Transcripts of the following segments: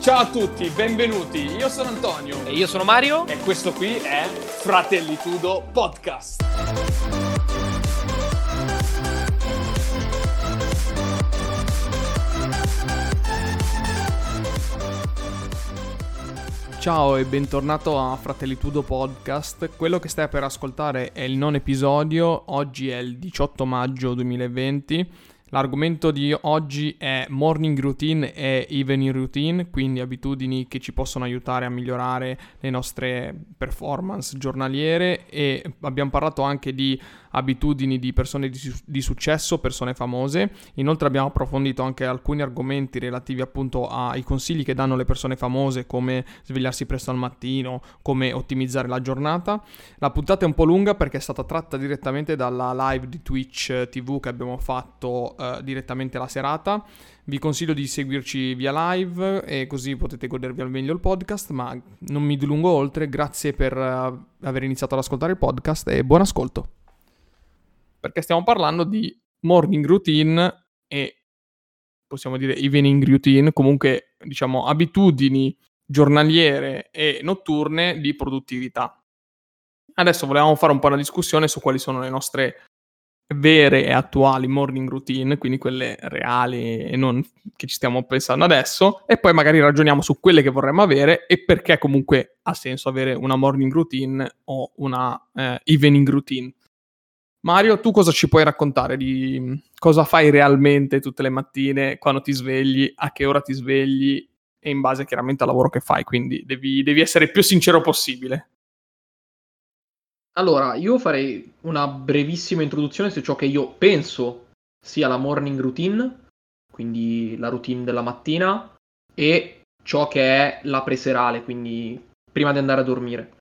Ciao a tutti, benvenuti. Io sono Antonio. E io sono Mario. E questo qui è Fratellitudo Podcast. Ciao e bentornato a Fratellitudo Podcast. Quello che stai per ascoltare è il non episodio. Oggi è il 18 maggio 2020 L'argomento di oggi è morning routine e evening routine, quindi abitudini che ci possono aiutare a migliorare le nostre performance giornaliere e abbiamo parlato anche di abitudini di persone di, su- di, successo, persone famose. Inoltre abbiamo approfondito anche alcuni argomenti relativi appunto ai consigli che danno le persone famose, come svegliarsi presto al mattino, come ottimizzare la giornata. La puntata è un po' lunga perché è stata tratta direttamente dalla live di Twitch TV che abbiamo fatto eh, direttamente la serata. Vi consiglio di seguirci via live e così potete godervi al meglio il podcast, ma non mi dilungo oltre. Grazie per uh, aver iniziato ad ascoltare il podcast e buon ascolto perché stiamo parlando di morning routine e possiamo dire evening routine, comunque diciamo abitudini giornaliere e notturne di produttività. Adesso volevamo fare un po' una discussione su quali sono le nostre vere e attuali morning routine, quindi quelle reali e non che ci stiamo pensando adesso, e poi magari ragioniamo su quelle che vorremmo avere e perché comunque ha senso avere una morning routine o una eh, evening routine. Mario, tu cosa ci puoi raccontare di cosa fai realmente tutte le mattine, quando ti svegli, a che ora ti svegli e in base chiaramente al lavoro che fai, quindi devi, devi essere più sincero possibile. Allora, io farei una brevissima introduzione su ciò che io penso sia la morning routine, quindi la routine della mattina, e ciò che è la preserale, quindi prima di andare a dormire.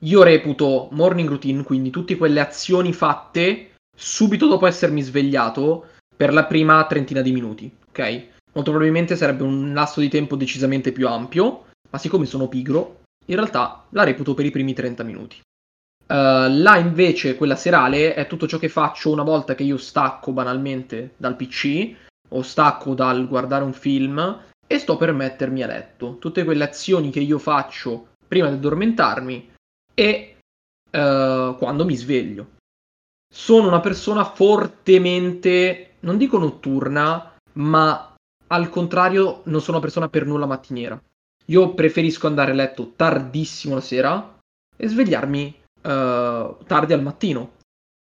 Io reputo morning routine, quindi tutte quelle azioni fatte subito dopo essermi svegliato per la prima trentina di minuti, ok? Molto probabilmente sarebbe un lasso di tempo decisamente più ampio, ma siccome sono pigro, in realtà la reputo per i primi 30 minuti. Uh, là invece quella serale è tutto ciò che faccio una volta che io stacco banalmente dal PC o stacco dal guardare un film e sto per mettermi a letto. Tutte quelle azioni che io faccio prima di addormentarmi e uh, quando mi sveglio. Sono una persona fortemente, non dico notturna, ma al contrario non sono una persona per nulla mattiniera. Io preferisco andare a letto tardissimo la sera e svegliarmi tardi al mattino,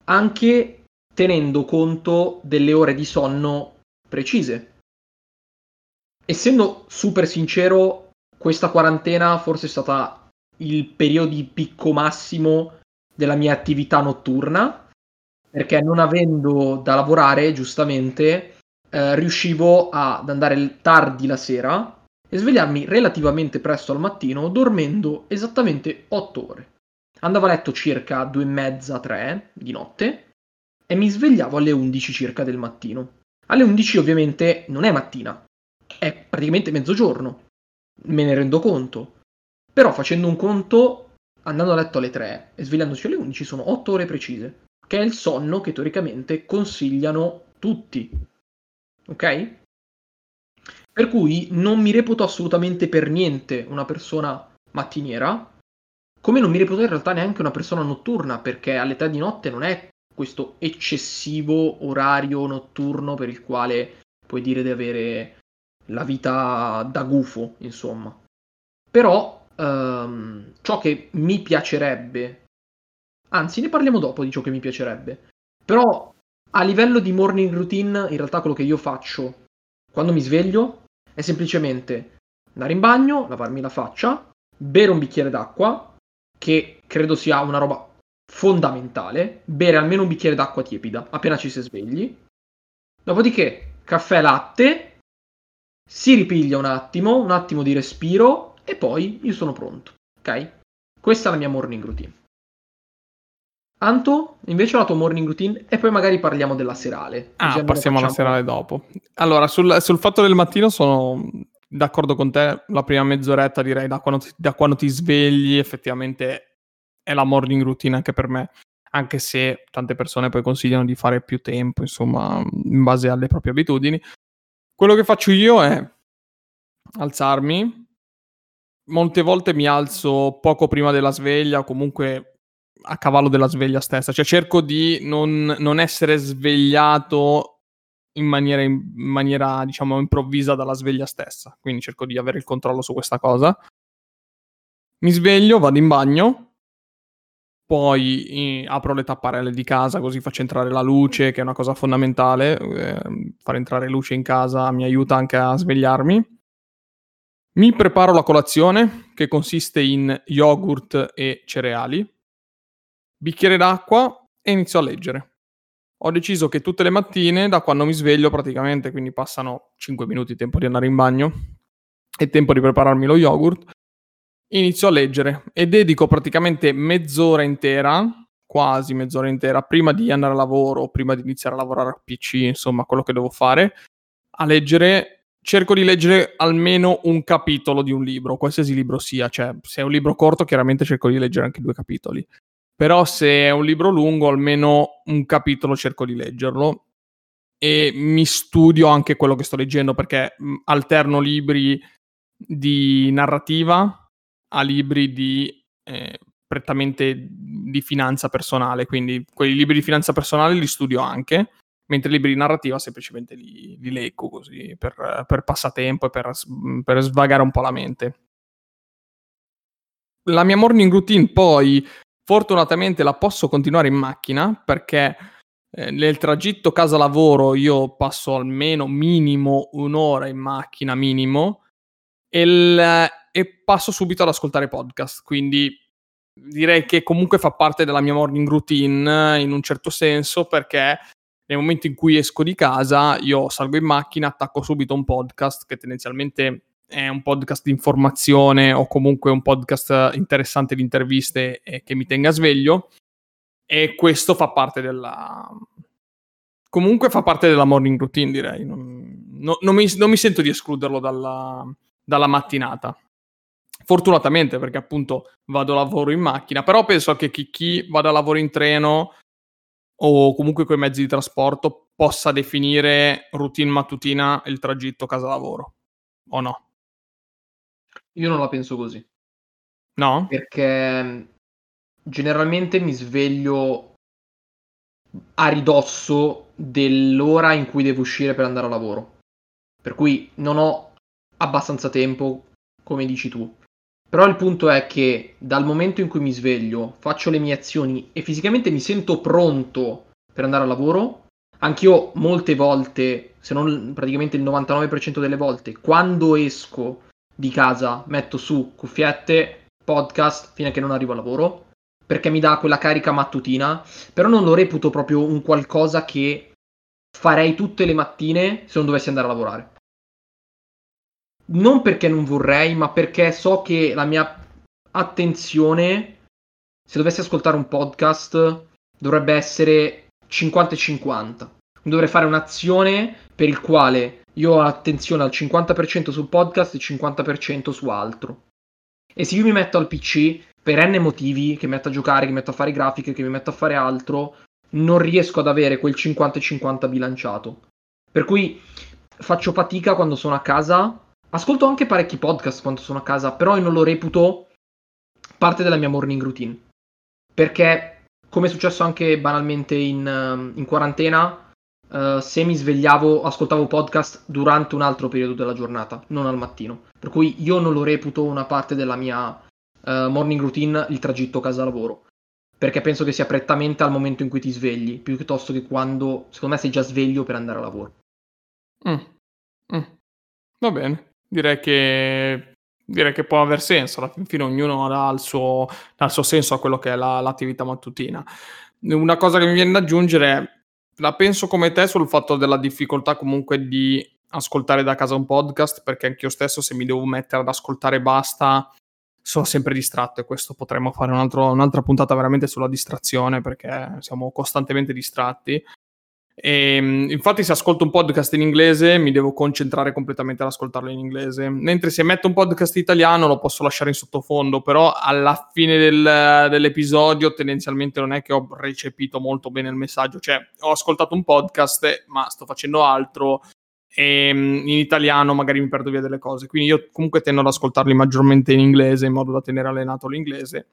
anche tenendo conto delle ore di sonno precise. Essendo super sincero, questa quarantena forse è stata il periodo di picco massimo della mia attività notturna, perché non avendo da lavorare, giustamente, eh, riuscivo ad andare tardi la sera e svegliarmi relativamente presto al mattino, dormendo esattamente 8 ore. Andavo a letto circa 2 e mezza, 3 di notte e mi svegliavo alle 11 circa del mattino. Alle 11 ovviamente non è mattina, è praticamente mezzogiorno, me ne rendo conto. Però facendo un conto, andando a letto alle 3 e svegliandosi alle 11 sono 8 ore precise, che è il sonno che teoricamente consigliano tutti. Ok? Per cui non mi reputo assolutamente per niente una persona mattiniera, come non mi reputo in realtà neanche una persona notturna, perché all'età di notte non è questo eccessivo orario notturno per il quale puoi dire di avere la vita da gufo, insomma. Però um, ciò che mi piacerebbe, anzi ne parliamo dopo di ciò che mi piacerebbe, però a livello di morning routine in realtà quello che io faccio quando mi sveglio è semplicemente andare in bagno, lavarmi la faccia, bere un bicchiere d'acqua, che credo sia una roba fondamentale, bere almeno un bicchiere d'acqua tiepida appena ci si svegli. Dopodiché, caffè latte, si ripiglia un attimo, un attimo di respiro e poi io sono pronto, ok? Questa è la mia morning routine. Anto, invece la tua morning routine e poi magari parliamo della serale. Ah, passiamo alla serale dopo. Allora, sul, sul, fatto del mattino sono d'accordo con te, la prima mezz'oretta direi da quando, ti, da quando ti svegli effettivamente è la morning routine anche per me, anche se tante persone poi consigliano di fare più tempo, insomma, in base alle proprie abitudini. Quello che faccio io è alzarmi. Molte volte mi alzo poco prima della sveglia, comunque a cavallo della sveglia stessa, cioè cerco di non, non essere svegliato in maniera, in maniera, diciamo, improvvisa dalla sveglia stessa, quindi cerco di avere il controllo su questa cosa. Mi sveglio, vado in bagno, poi eh, apro le tapparelle di casa così faccio entrare la luce, che è una cosa fondamentale. Eh, far entrare luce in casa mi aiuta anche a svegliarmi. Mi preparo la colazione, che consiste in yogurt e cereali, bicchiere d'acqua e inizio a leggere. Ho deciso che tutte le mattine, da quando mi sveglio praticamente, quindi passano 5 minuti tempo di andare in bagno e tempo di prepararmi lo yogurt, inizio a leggere e dedico praticamente mezz'ora intera, quasi mezz'ora intera, prima di andare a lavoro, prima di iniziare a lavorare al PC, insomma, quello che devo fare, a leggere. Cerco di leggere almeno un capitolo di un libro, qualsiasi libro sia, cioè se è un libro corto chiaramente cerco di leggere anche due capitoli, però se è un libro lungo almeno un capitolo cerco di leggerlo e mi studio anche quello che sto leggendo perché alterno libri di narrativa a libri di eh, prettamente di finanza personale, quindi quei libri di finanza personale li studio anche, mentre i libri di narrativa semplicemente li, li leggo così per, per, passatempo e per, per svagare un po' la mente. La mia morning routine poi fortunatamente la posso continuare in macchina perché eh, nel tragitto casa lavoro io passo almeno minimo un'ora in macchina minimo e, il, e passo subito ad ascoltare podcast, quindi direi che comunque fa parte della mia morning routine in un certo senso perché nel momento in cui esco di casa io salgo in macchina, attacco subito un podcast che tendenzialmente è un podcast di informazione o comunque un podcast interessante di interviste e che mi tenga sveglio e questo fa parte della comunque fa parte della morning routine direi non, no, non, mi, non mi sento di escluderlo dalla, dalla mattinata. Fortunatamente perché appunto vado a lavoro in macchina, però penso che chi, chi vada a lavoro in treno o comunque con i mezzi di trasporto possa definire routine mattutina il tragitto casa-lavoro, o no? Io non la penso così. No? Perché generalmente mi sveglio a ridosso dell'ora in cui devo uscire per andare a lavoro. Per cui non ho abbastanza tempo, come dici tu. Però il punto è che dal momento in cui mi sveglio, faccio le mie azioni e fisicamente mi sento pronto per andare al lavoro, anch'io molte volte, se non praticamente il 99% delle volte, quando esco di casa metto su cuffiette, podcast, fino a che non arrivo al lavoro, perché mi dà quella carica mattutina, però non lo reputo proprio un qualcosa che farei tutte le mattine se non dovessi andare a lavorare non perché non vorrei, ma perché so che la mia attenzione, se dovessi ascoltare un podcast, dovrebbe essere 50 50. Dovrei fare un'azione per il quale io ho attenzione al 50% sul podcast e 50% su altro. E se io mi metto al PC per n motivi, che mi metto a giocare, che mi metto a fare grafiche, che mi metto a fare altro, non riesco ad avere quel 50-50 bilanciato. Per cui faccio fatica quando sono a casa Ascolto anche parecchi podcast quando sono a casa, però io non lo reputo parte della mia morning routine. Perché, come è successo anche banalmente in, uh, in quarantena, uh, se mi svegliavo, ascoltavo podcast durante un altro periodo della giornata, non al mattino. Per cui io non lo reputo una parte della mia uh, morning routine il tragitto casa-lavoro. Perché penso che sia prettamente al momento in cui ti svegli, piuttosto che quando, secondo me, sei già sveglio per andare a lavoro. Mm. Mm. Va bene direi che, direi che può aver senso. Alla fine ognuno dà il, suo, dà il suo senso a quello che è la, l'attività mattutina. Una cosa che mi viene da aggiungere è, la penso come te sul fatto della difficoltà comunque di ascoltare da casa un podcast, perché anch'io stesso se mi devo mettere ad ascoltare basta, sono sempre distratto e questo potremmo fare un altro, un'altra puntata veramente sulla distrazione perché siamo costantemente distratti e, ehm, infatti, se ascolto un podcast in inglese, mi devo concentrare completamente ad ascoltarlo in inglese. Mentre se metto un podcast italiano, lo posso lasciare in sottofondo. Però alla fine del, dell'episodio, tendenzialmente non è che ho recepito molto bene il messaggio. Cioè, ho ascoltato un podcast, ma sto facendo altro. e mm, in italiano magari mi perdo via delle cose. Quindi io comunque tendo ad ascoltarli maggiormente in inglese in modo da tenere allenato l'inglese.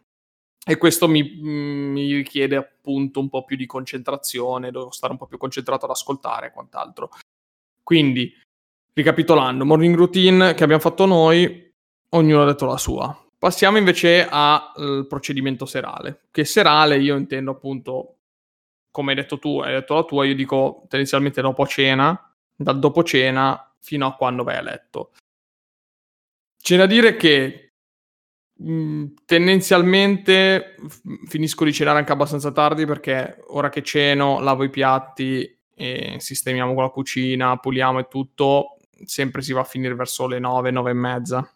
E questo mi, mi richiede appunto un po' più di concentrazione, devo stare un po' più concentrato ad ascoltare e quant'altro. Quindi, ricapitolando, morning routine che abbiamo fatto noi, ognuno ha detto la sua. Passiamo invece al procedimento serale, che serale io intendo appunto, come hai detto tu, hai detto la tua, io dico tendenzialmente dopo cena, dal dopo cena fino a quando vai a letto. C'è da dire che tendenzialmente f- finisco di cenare anche abbastanza tardi perché ora che ceno, lavo i piatti e sistemiamo con la cucina, puliamo e tutto, sempre si va a finire verso le 9, 9 e mezza.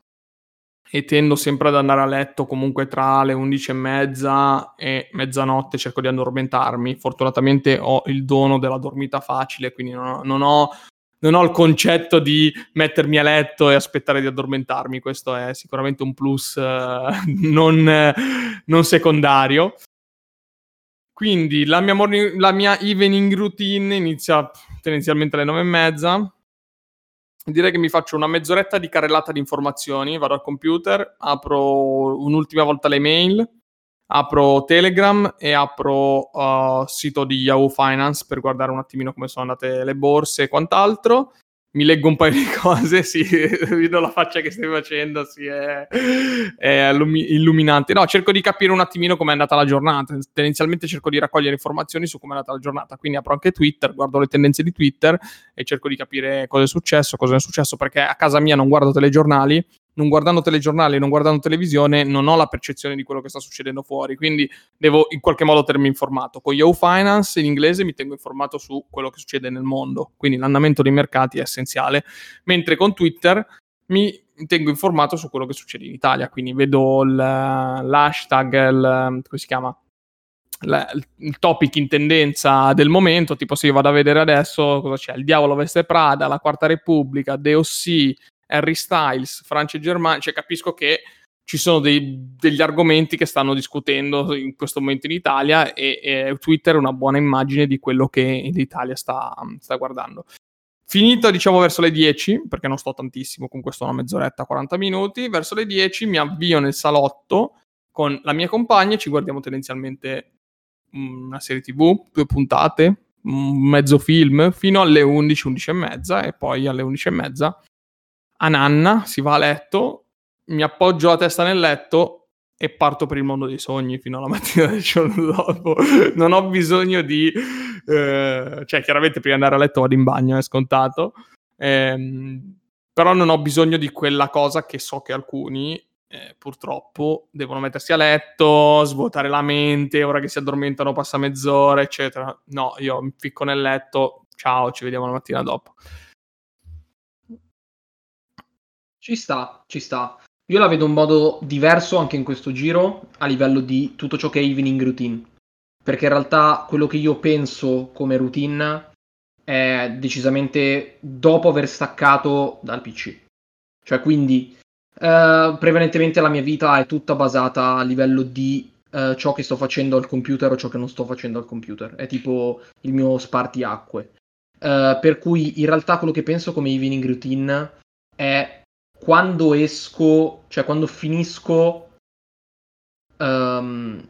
E tendo sempre ad andare a letto comunque tra le 11 e mezza e mezzanotte, cerco di addormentarmi. Fortunatamente ho il dono della dormita facile, quindi non ho, non ho non ho il concetto di mettermi a letto e aspettare di addormentarmi, questo è sicuramente un plus uh, non, non, secondario. Quindi la mia, morning, la mia evening routine inizia tendenzialmente alle nove e mezza. Direi che mi faccio una mezz'oretta di carrellata di informazioni, vado al computer, apro un'ultima volta le mail, apro Telegram e apro uh, sito di Yahoo Finance per guardare un attimino come sono andate le borse e quant'altro. Mi leggo un paio di cose, sì, vedo la faccia che stai facendo, sì, è, è illuminante. No, cerco di capire un attimino come è andata la giornata. Tendenzialmente cerco di raccogliere informazioni su come è andata la giornata. Quindi apro anche Twitter, guardo le tendenze di Twitter e cerco di capire cosa è successo, cosa è successo, perché a casa mia non guardo telegiornali, non guardando telegiornali, non guardando televisione, non ho la percezione di quello che sta succedendo fuori, quindi devo in qualche modo tenermi informato. Con Yahoo Finance in inglese mi tengo informato su quello che succede nel mondo, quindi l'andamento dei mercati è essenziale, mentre con Twitter mi tengo informato su quello che succede in Italia, quindi vedo il, l'hashtag, il, come si chiama? il topic in tendenza del momento, tipo se io vado a vedere adesso cosa c'è, il diavolo veste Prada, la Quarta Repubblica, DOC, Harry Styles, Francia e Germania, cioè capisco che ci sono dei, degli argomenti che stanno discutendo in questo momento in Italia e, e Twitter è una buona immagine di quello che l'Italia sta, sta guardando. Finito, diciamo, verso le 10, perché non sto tantissimo, con questo una mezz'oretta, 40 minuti, verso le 10 mi avvio nel salotto con la mia compagna ci guardiamo tendenzialmente una serie tv, due puntate, un mezzo film, fino alle 11, 11 e mezza e poi alle 11 e mezza a nanna, si va a letto, mi appoggio la testa nel letto e parto per il mondo dei sogni fino alla mattina del giorno dopo. non ho bisogno di... Eh, cioè, chiaramente prima di andare a letto vado in bagno, è scontato. Ehm, però non ho bisogno di quella cosa che so che alcuni eh, purtroppo devono mettersi a letto, svuotare la mente, ora che si addormentano passa mezz'ora, eccetera. No, io mi ficco nel letto, ciao, ci vediamo la mattina dopo. Ci sta, ci sta. Io la vedo in modo diverso anche in questo giro a livello di tutto ciò che è evening routine. Perché in realtà quello che io penso come routine è decisamente dopo aver staccato dal PC. Cioè, quindi eh, prevalentemente la mia vita è tutta basata a livello di eh, ciò che sto facendo al computer o ciò che non sto facendo al computer. È tipo il mio spartiacque. Eh, per cui in realtà quello che penso come evening routine è quando esco, cioè quando finisco um,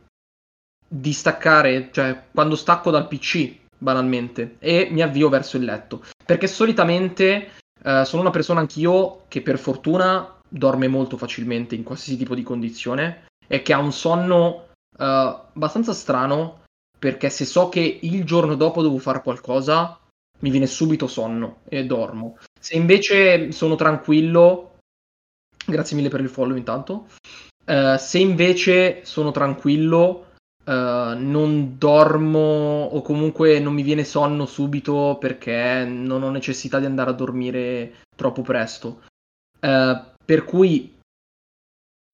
di staccare, cioè quando stacco dal PC, banalmente, e mi avvio verso il letto. Perché solitamente uh, sono una persona anch'io che per fortuna dorme molto facilmente in qualsiasi tipo di condizione e che ha un sonno uh, abbastanza strano perché se so che il giorno dopo devo fare qualcosa mi viene subito sonno e dormo. Se invece sono tranquillo Grazie mille per il follow intanto. Uh, se invece sono tranquillo, uh, non dormo o comunque non mi viene sonno subito perché non ho necessità di andare a dormire troppo presto. Uh, per cui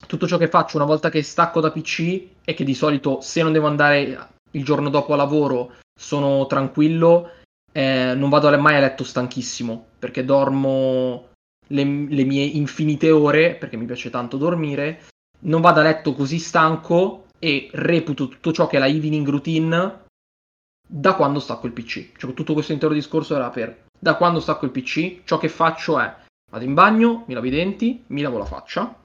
tutto ciò che faccio una volta che stacco da PC e che di solito se non devo andare il giorno dopo a lavoro sono tranquillo, eh, non vado mai a letto stanchissimo perché dormo le, le mie infinite ore, perché mi piace tanto dormire, non vado a letto così stanco e reputo tutto ciò che è la evening routine da quando stacco il PC. Cioè, tutto questo intero discorso era per da quando stacco il PC, ciò che faccio è vado in bagno, mi lavo i denti, mi lavo la faccia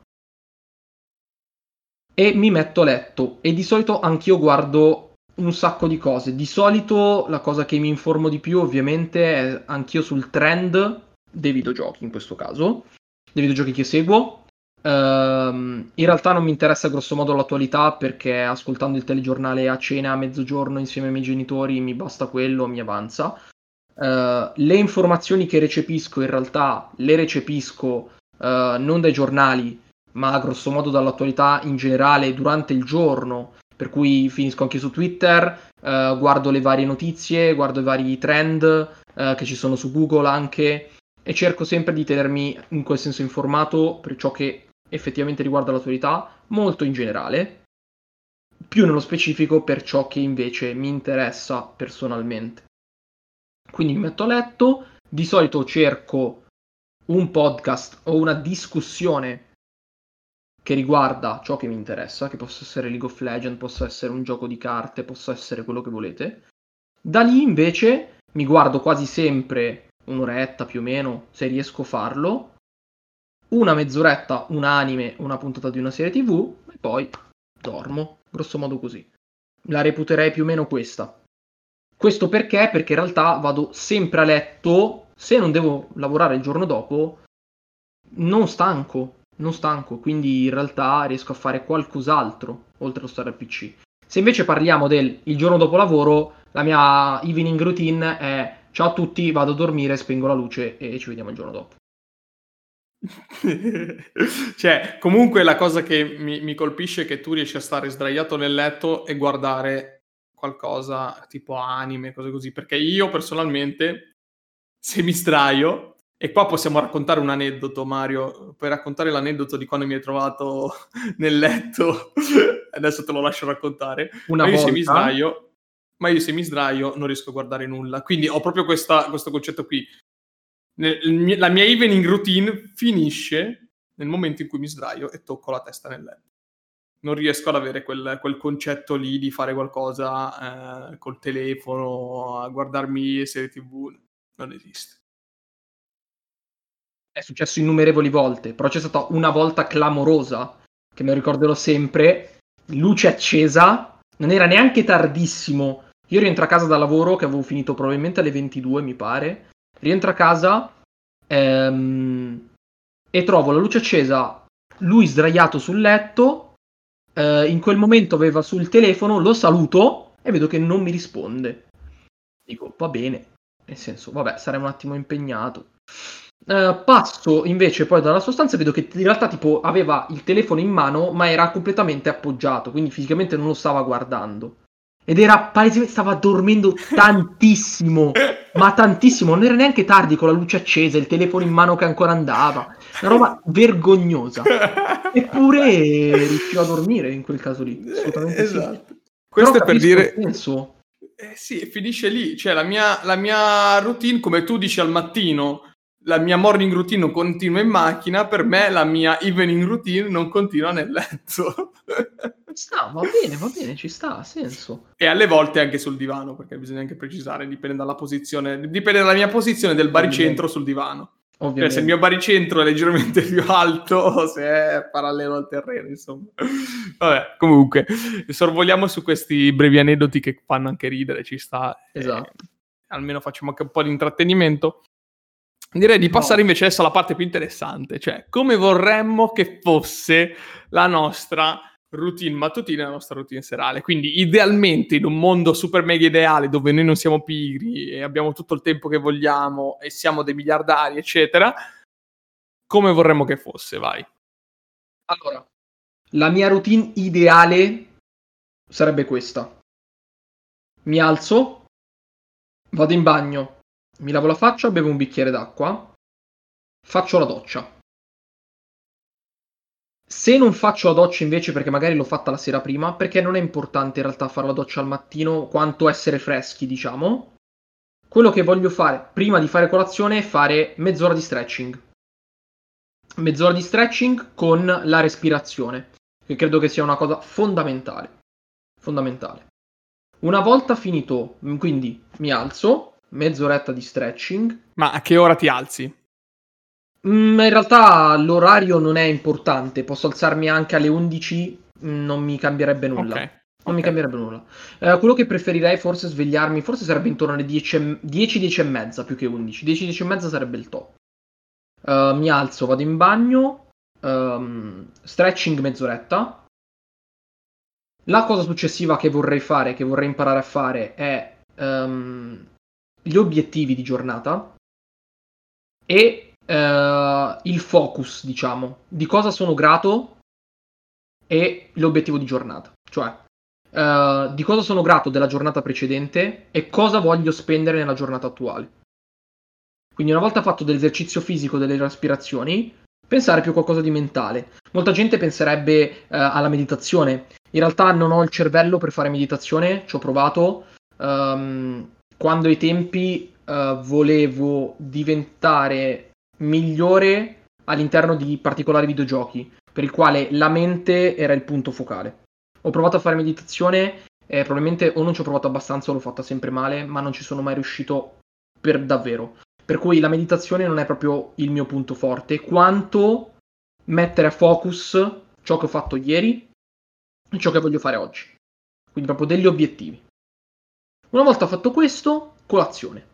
e mi metto a letto. E di solito anch'io guardo un sacco di cose. Di solito la cosa che mi informo di più, ovviamente, è anch'io sul trend dei videogiochi in questo caso, dei videogiochi che seguo. Uh, in realtà non mi interessa grosso modo l'attualità perché ascoltando il telegiornale a cena a mezzogiorno insieme ai miei genitori mi basta quello, mi avanza. Uh, le informazioni che recepisco in realtà le recepisco uh, non dai giornali ma grosso modo dall'attualità in generale durante il giorno, per cui finisco anche su Twitter, uh, guardo le varie notizie, guardo i vari trend che ci sono su Google anche e cerco sempre di tenermi in quel senso informato per ciò che effettivamente riguarda l'attualità, molto in generale, più nello specifico per ciò che invece mi interessa personalmente. Quindi mi metto a letto, di solito cerco un podcast o una discussione che riguarda ciò che mi interessa, che possa essere League of Legends, possa essere un gioco di carte, possa essere quello che volete. Da lì invece mi guardo quasi sempre un'oretta più o meno, se riesco a farlo, una mezz'oretta un anime, una puntata di una serie tv e poi dormo, grosso modo così. La reputerei più o meno questa. Questo perché? Perché in realtà vado sempre a letto, se non devo lavorare il giorno dopo, non stanco, non stanco, quindi in realtà riesco a fare qualcos'altro oltre a stare al PC. Se invece parliamo del il giorno dopo lavoro, la mia evening routine è ciao a tutti, vado a dormire, spengo la luce e ci vediamo il giorno dopo. cioè, comunque la cosa che mi, mi, colpisce è che tu riesci a stare sdraiato nel letto e guardare qualcosa tipo anime, cose così, perché io personalmente, se mi sdraio, e qua possiamo raccontare un aneddoto, Mario, puoi raccontare l'aneddoto di quando mi hai trovato nel letto, adesso te lo lascio raccontare, Una ma io volta... se mi sdraio, ma io se mi sdraio non riesco a guardare nulla, quindi ho proprio questa, questo concetto qui. la mia evening routine finisce nel momento in cui mi sdraio e tocco la testa nel letto non riesco ad avere quel, quel concetto lì di fare qualcosa eh, col telefono, a guardarmi serie tv, non esiste. È successo innumerevoli volte, però c'è stata una volta clamorosa, che me lo ricorderò sempre, luce accesa, non era neanche tardissimo, io rientro a casa da lavoro, che avevo finito probabilmente alle 22 mi pare, rientro a casa ehm, e trovo la luce accesa, lui sdraiato sul letto, Uh, in quel momento aveva sul telefono, lo saluto e vedo che non mi risponde. Dico, va bene, nel senso, vabbè, sarei un attimo impegnato. Uh, passo invece poi dalla sostanza e vedo che in realtà tipo aveva il telefono in mano ma era completamente appoggiato, quindi fisicamente non lo stava guardando. Ed era palesemente, stava dormendo tantissimo, ma tantissimo, non era neanche tardi con la luce accesa, il telefono in mano che ancora andava, una roba vergognosa. Eppure riusciva a dormire in quel caso lì, assolutamente esatto. sì. Questo Però è per dire... Eh sì, finisce lì, cioè la mia, la mia routine, come tu dici al mattino, la mia morning routine continua in macchina, per me la mia evening routine non continua nel letto. sta, va bene, va bene, ci sta, ha senso. E alle volte anche sul divano, perché bisogna anche precisare, dipende dalla posizione, dipende dalla mia posizione del baricentro sul divano. Cioè, se il mio baricentro è leggermente più alto, se è parallelo al terreno, insomma. Vabbè, comunque, sorvoliamo su questi brevi aneddoti che fanno anche ridere, ci sta. Esatto. Eh, almeno facciamo anche un po' di intrattenimento. Direi di passare no. invece adesso alla parte più interessante, cioè come vorremmo che fosse la nostra routine mattutina e la nostra routine serale. Quindi idealmente in un mondo super mega ideale dove noi non siamo pigri e abbiamo tutto il tempo che vogliamo e siamo dei miliardari, eccetera, come vorremmo che fosse, vai. Allora, la mia routine ideale sarebbe questa. Mi alzo, vado in bagno, mi lavo la faccia, bevo un bicchiere d'acqua, faccio la doccia. Se non faccio la doccia invece perché magari l'ho fatta la sera prima, perché non è importante in realtà fare la doccia al mattino quanto essere freschi, diciamo. Quello che voglio fare prima di fare colazione è fare mezz'ora di stretching. Mezz'ora di stretching con la respirazione, che credo che sia una cosa fondamentale. Fondamentale. Una volta finito, quindi mi alzo, mezz'oretta di stretching. Ma a che ora ti alzi? Mm, in realtà l'orario non è importante, posso alzarmi anche alle 11, mm, non mi cambierebbe nulla. Ok. Non mi ok. cambierebbe nulla. Eh, quello che preferirei forse svegliarmi, forse sarebbe intorno alle 10, e- 10, 10 e mezza più che 11. 10, 10 e mezza sarebbe il top. Eh, mi alzo, vado in bagno, ehm, stretching mezz'oretta. La cosa successiva che vorrei fare, che vorrei imparare a fare, è ehm, gli obiettivi di giornata e eh, il focus, diciamo, di cosa sono grato e l'obiettivo di giornata. Cioè, eh, di cosa sono grato della giornata precedente e cosa voglio spendere nella giornata attuale. Quindi una volta fatto dell'esercizio fisico, delle respirazioni, pensare più a qualcosa di mentale. Molta gente penserebbe eh, alla meditazione. In realtà non ho il cervello per fare meditazione, ci ho provato. Ehm, quando ai tempi eh, volevo diventare migliore all'interno di particolari videogiochi, per il quale la mente era il punto focale. Ho provato a fare meditazione e probabilmente o non ci ho provato abbastanza o l'ho fatta sempre male, ma non ci sono mai riuscito per davvero. Per cui la meditazione non è proprio il mio punto forte, quanto mettere a focus ciò che ho fatto ieri e ciò che voglio fare oggi. Quindi proprio degli obiettivi. Una volta fatto questo, colazione.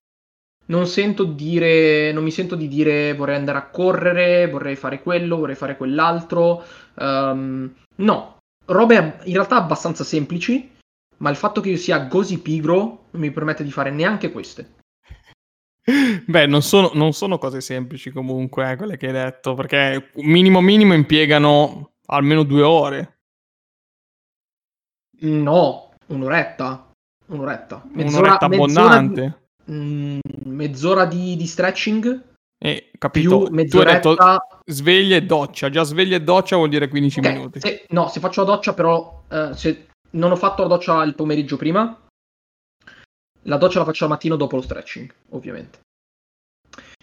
Non sento dire, non mi sento di dire vorrei andare a correre, vorrei fare quello, vorrei fare quell'altro. Ehm, no, robe in realtà abbastanza semplici, ma il fatto che io sia così pigro non mi permette di fare neanche queste. Beh, non sono, non sono cose semplici comunque, eh, quelle che hai detto, perché minimo minimo impiegano almeno due ore. No, un'oretta. Un'oretta. Un'oretta abbondante. Di, mm, mezz'ora di, di stretching E capito, più tu hai mezz'oretta. detto sveglia e doccia, già sveglia e doccia vuol dire 15 Ok, minuti. se- no, se faccio la doccia, però, eh, se non ho fatto la doccia il pomeriggio prima, la doccia la faccio al mattino dopo lo stretching, ovviamente.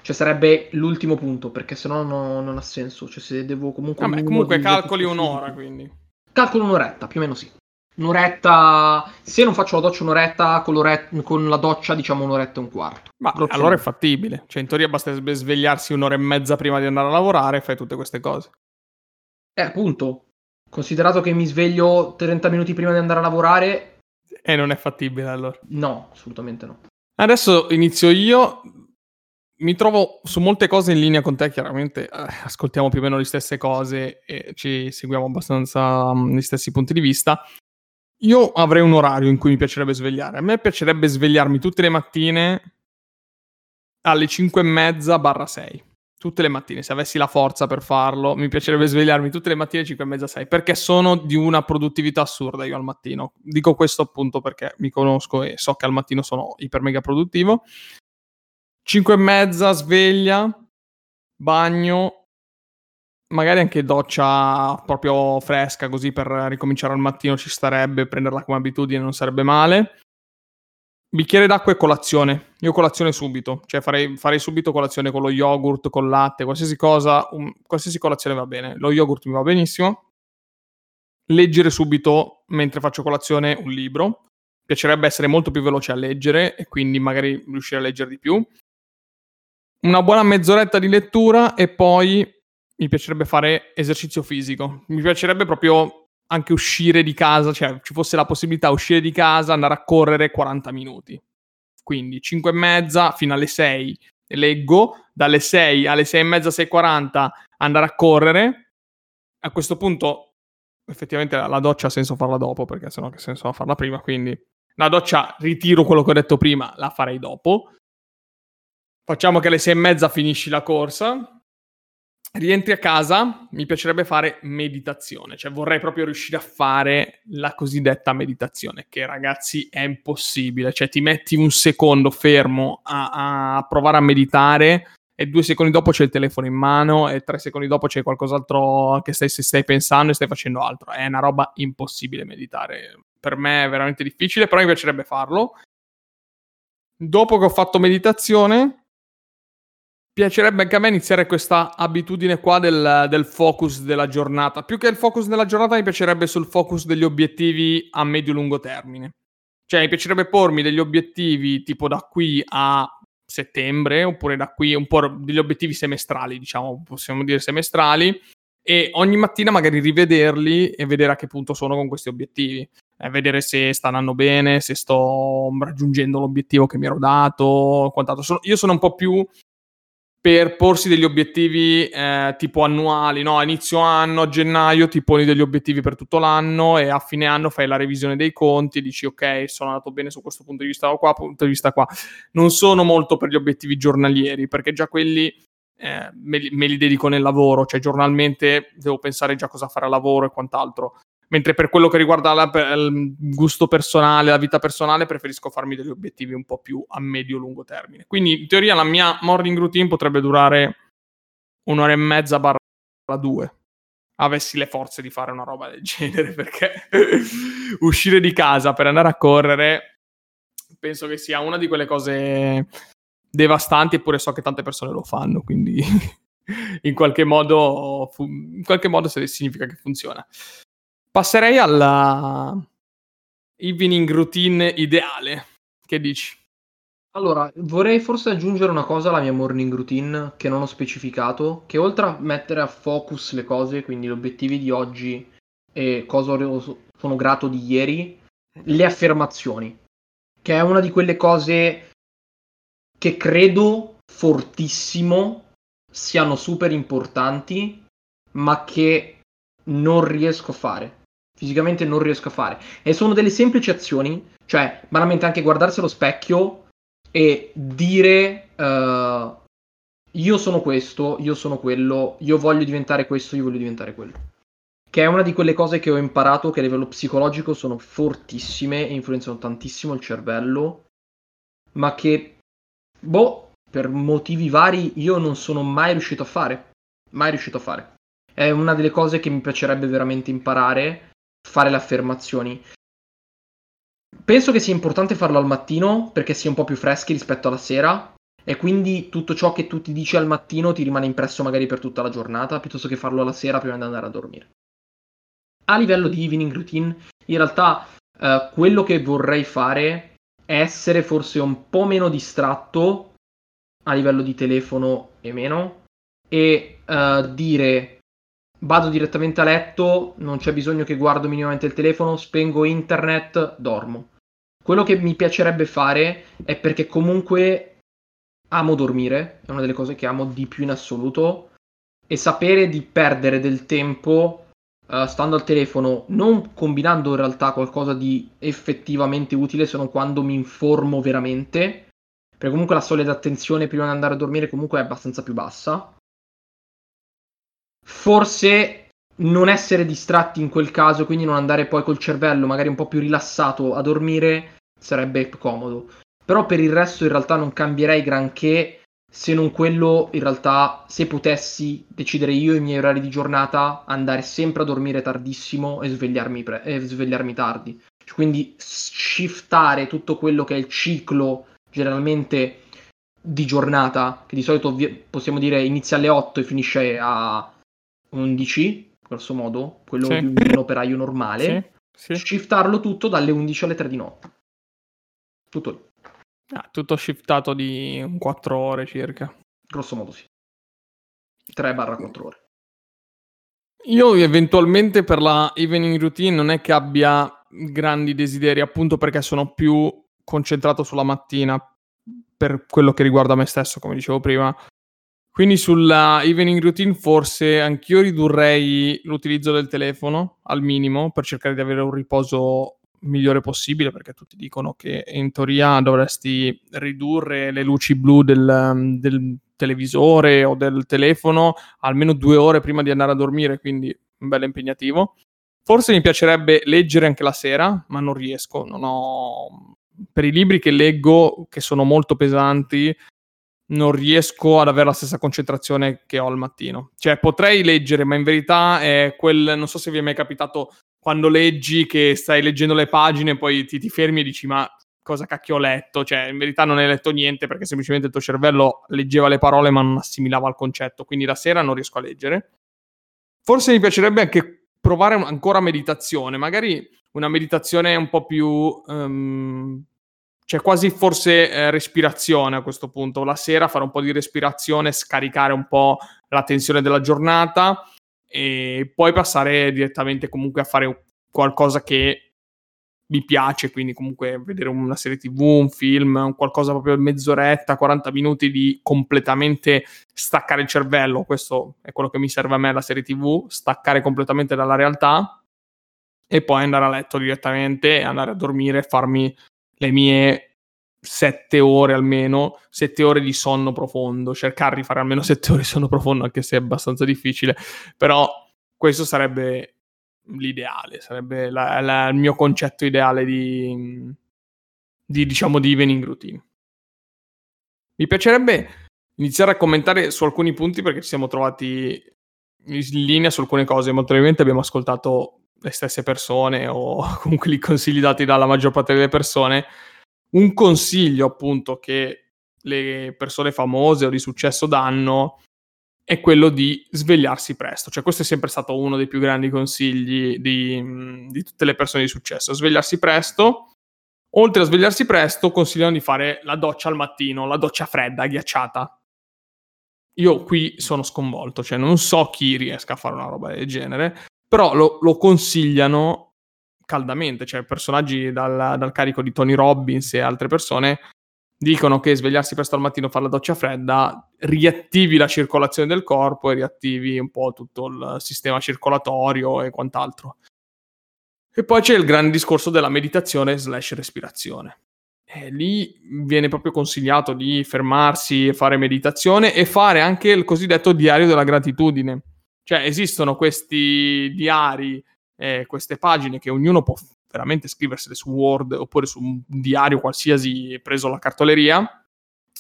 Cioè sarebbe l'ultimo punto, perché sennò no- non ha senso. Cioè, se devo comunque. un Vabbè, comunque calcoli un'ora, quindi. Calcolo un'oretta, più o meno sì. Un'oretta. Se non faccio la doccia un'oretta, con, con la doccia, diciamo un'oretta e un quarto. Ma Grossolano. allora è fattibile. Cioè, in teoria basta sve- svegliarsi un'ora e mezza prima di andare a lavorare e fai tutte queste cose. Eh, appunto. Considerato che mi sveglio 30 minuti prima di andare a lavorare, E non è fattibile allora. no, assolutamente no. Adesso inizio io. Mi trovo su molte cose in linea con te, chiaramente eh, ascoltiamo più o meno le stesse cose e ci seguiamo abbastanza mm, gli stessi punti di vista. Io avrei un orario in cui mi piacerebbe svegliare. A me piacerebbe svegliarmi tutte le mattine alle 5 e mezza barra 6. Tutte le mattine, se avessi la forza per farlo, mi piacerebbe svegliarmi tutte le mattine 5 e mezza 6, perché sono di una produttività assurda io al mattino. Dico questo appunto perché mi conosco e so che al mattino sono iper mega produttivo. 5 e mezza, sveglia, bagno, magari anche doccia proprio fresca, così per ricominciare al mattino ci starebbe, prenderla come abitudine non sarebbe male. Bicchiere d'acqua e colazione. Io colazione subito, cioè farei, farei subito colazione con lo yogurt, col latte, qualsiasi cosa, un- qualsiasi colazione va bene. Lo yogurt mi va benissimo. Leggere subito mentre faccio colazione un libro. Piacerebbe essere molto più veloce a leggere e quindi magari riuscire a leggere di più. Una buona mezz'oretta di lettura e poi mi piacerebbe fare esercizio fisico. Mi piacerebbe proprio anche uscire di casa, cioè ci fosse la possibilità di uscire di casa, andare a correre 40 minuti. Quindi 5 e mezza fino alle 6 leggo, dalle 6 alle 6 e mezza, 6.40 andare a correre. A questo punto effettivamente la, la doccia ha senso farla dopo, perché sennò che senso farla prima, quindi la doccia ritiro quello che ho detto prima, la farei dopo. Facciamo che alle 6 e mezza finisci la corsa, rientri a casa, mi piacerebbe fare meditazione, cioè vorrei proprio riuscire a fare la cosiddetta meditazione, che ragazzi è impossibile, cioè ti metti un secondo fermo a, a provare a meditare e due secondi dopo c'è il telefono in mano e tre secondi dopo c'è qualcos'altro che stai, stai pensando e stai facendo altro, è una roba impossibile meditare, per me è veramente difficile, però mi piacerebbe farlo. Dopo che ho fatto meditazione, piacerebbe anche a me iniziare questa abitudine qua del, del focus della giornata. Più che il focus della giornata, mi piacerebbe sul focus degli obiettivi a medio-lungo termine. Cioè, mi piacerebbe pormi degli obiettivi tipo da qui a settembre, oppure da qui un po' degli obiettivi semestrali, diciamo, possiamo dire semestrali, e ogni mattina magari rivederli e vedere a che punto sono con questi obiettivi. Eh, vedere se stanno andando bene, se sto raggiungendo l'obiettivo che mi ero dato, quant'altro. Io sono un po' più per porsi degli obiettivi eh, tipo annuali, no? A inizio anno, a gennaio ti poni degli obiettivi per tutto l'anno e a fine anno fai la revisione dei conti, dici ok, sono andato bene su questo punto di vista qua, punto di vista qua. Non sono molto per gli obiettivi giornalieri, perché già quelli eh, me, li, me, li dedico nel lavoro, cioè giornalmente devo pensare già cosa fare a lavoro e quant'altro. Mentre per quello che riguarda la, il gusto personale, la vita personale, preferisco farmi degli obiettivi un po' più a medio-lungo termine. Quindi in teoria la mia morning routine potrebbe durare un'ora e mezza barra due. Avessi le forze di fare una roba del genere, perché uscire di casa per andare a correre penso che sia una di quelle cose devastanti, eppure so che tante persone lo fanno, quindi in qualche modo, in qualche modo significa che funziona. Passerei alla evening routine ideale. Che dici? Allora, vorrei forse aggiungere una cosa alla mia morning routine che non ho specificato, che oltre a mettere a focus le cose, quindi gli obiettivi di oggi e cosa sono grato di ieri, le affermazioni, che è una di quelle cose che credo fortissimo siano super importanti, ma che non riesco a fare fisicamente non riesco a fare. E sono delle semplici azioni, cioè, banalmente anche guardarsi allo specchio e dire uh, io sono questo, io sono quello, io voglio diventare questo, io voglio diventare quello. Che è una di quelle cose che ho imparato che a livello psicologico sono fortissime e influenzano tantissimo il cervello, ma che, boh, per motivi vari io non sono mai riuscito a fare. Mai riuscito a fare. È una delle cose che mi piacerebbe veramente imparare fare le affermazioni. Penso che sia importante farlo al mattino perché si è un po' più freschi rispetto alla sera e quindi tutto ciò che tu ti dici al mattino ti rimane impresso magari per tutta la giornata piuttosto che farlo alla sera prima di andare a dormire. A livello di evening routine, in realtà eh, quello che vorrei fare è essere forse un po' meno distratto a livello di telefono e meno e eh, dire vado direttamente a letto, non c'è bisogno che guardo minimamente il telefono, spengo internet, dormo. Quello che mi piacerebbe fare è perché comunque amo dormire, è una delle cose che amo di più in assoluto, e sapere di perdere del tempo uh, stando al telefono, non combinando in realtà qualcosa di effettivamente utile, se non quando mi informo veramente, perché comunque la soglia di attenzione prima di andare a dormire comunque è abbastanza più bassa forse non essere distratti in quel caso, quindi non andare poi col cervello magari un po' più rilassato a dormire, sarebbe comodo. Però per il resto in realtà non cambierei granché se non quello in realtà se potessi decidere io i miei orari di giornata andare sempre a dormire tardissimo e svegliarmi, pre- e svegliarmi tardi. Quindi shiftare tutto quello che è il ciclo generalmente di giornata, che di solito possiamo dire inizia alle 8 e finisce a 11, grosso modo, quello sì. di un operaio normale, sì, sì. shiftarlo tutto dalle 11 alle 3 di notte. Tutto lì. Ah, tutto shiftato di 4 ore circa. Grosso modo sì. 3-4 ore. Io eventualmente per la evening routine non è che abbia grandi desideri, appunto perché sono più concentrato sulla mattina per quello che riguarda me stesso, come dicevo prima. Quindi sulla evening routine forse anch'io ridurrei l'utilizzo del telefono al minimo per cercare di avere un riposo migliore possibile perché tutti dicono che in teoria dovresti ridurre le luci blu del, del televisore o del telefono almeno due ore prima di andare a dormire, quindi un bel impegnativo. Forse mi piacerebbe leggere anche la sera, ma non riesco, non ho... Per i libri che leggo, che sono molto pesanti, non riesco ad avere la stessa concentrazione che ho al mattino. Cioè, potrei leggere, ma in verità è quel. Non so se vi è mai capitato quando leggi che stai leggendo le pagine e poi ti, ti fermi e dici: Ma cosa cacchio ho letto? Cioè, in verità non hai letto niente perché semplicemente il tuo cervello leggeva le parole ma non assimilava il concetto. Quindi la sera non riesco a leggere. Forse mi piacerebbe anche provare ancora meditazione, magari una meditazione un po' più... Um, cioè quasi forse eh, respirazione a questo punto. La sera fare un po' di respirazione, scaricare un po' la tensione della giornata e poi passare direttamente comunque a fare qualcosa che mi piace, quindi comunque vedere una serie tv, un film, qualcosa proprio mezz'oretta, 40 minuti di completamente staccare il cervello, questo è quello che mi serve a me la serie tv, staccare completamente dalla realtà e poi andare a letto direttamente, andare a dormire, farmi le mie sette ore almeno, sette ore di sonno profondo, cercare di fare almeno sette ore di sonno profondo, anche se è abbastanza difficile, però questo sarebbe l'ideale, sarebbe la, la, il mio concetto ideale di, di, diciamo, di evening routine. Mi piacerebbe iniziare a commentare su alcuni punti perché ci siamo trovati in linea su alcune cose. Molto probabilmente abbiamo ascoltato le stesse persone o comunque i consigli dati dalla maggior parte delle persone. Un consiglio appunto che le persone famose o di successo danno è quello di svegliarsi presto. Cioè, questo è sempre stato uno dei più grandi consigli di, di, tutte le persone di successo. Svegliarsi presto. Oltre a svegliarsi presto, consigliano di fare la doccia al mattino, la doccia fredda, ghiacciata. Io qui sono sconvolto, cioè non so chi riesca a fare una roba del genere, però lo, lo consigliano caldamente, cioè personaggi dal, dal carico di Tony Robbins e altre persone dicono che svegliarsi presto al mattino, fare la doccia fredda, riattivi la circolazione del corpo e riattivi un po' tutto il sistema circolatorio e quant'altro. E poi c'è il grande discorso della meditazione slash respirazione. E lì viene proprio consigliato di fermarsi e fare meditazione e fare anche il cosiddetto diario della gratitudine. Cioè esistono questi diari, eh, queste pagine che ognuno può veramente scriversele su Word oppure su un diario qualsiasi preso alla cartoleria,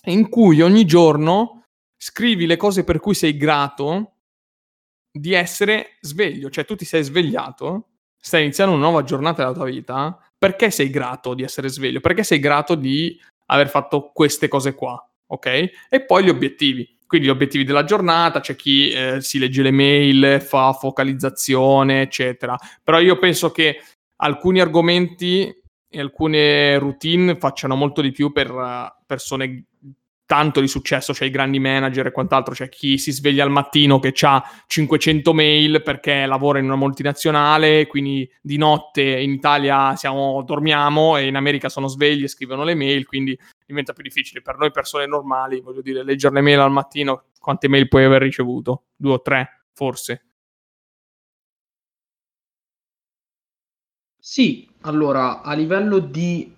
in cui ogni giorno scrivi le cose per cui sei grato di essere sveglio, cioè tu ti sei svegliato, stai iniziando una nuova giornata della tua vita, perché sei grato di essere sveglio? Perché sei grato di aver fatto queste cose qua, ok? E poi gli obiettivi. Quindi gli obiettivi della giornata, c'è chi eh, si legge le mail, fa focalizzazione, eccetera. Però io penso che alcuni argomenti e alcune routine facciano molto di più per uh, persone tanto di successo, cioè i grandi manager e quant'altro, cioè chi si sveglia al mattino che ha 500 mail perché lavora in una multinazionale, quindi di notte in Italia siamo, dormiamo e in America sono svegli e scrivono le mail, quindi diventa più difficile. Per noi persone normali, voglio dire, leggere le mail al mattino, quante mail puoi aver ricevuto? Due o tre, forse. Sì, allora, a livello di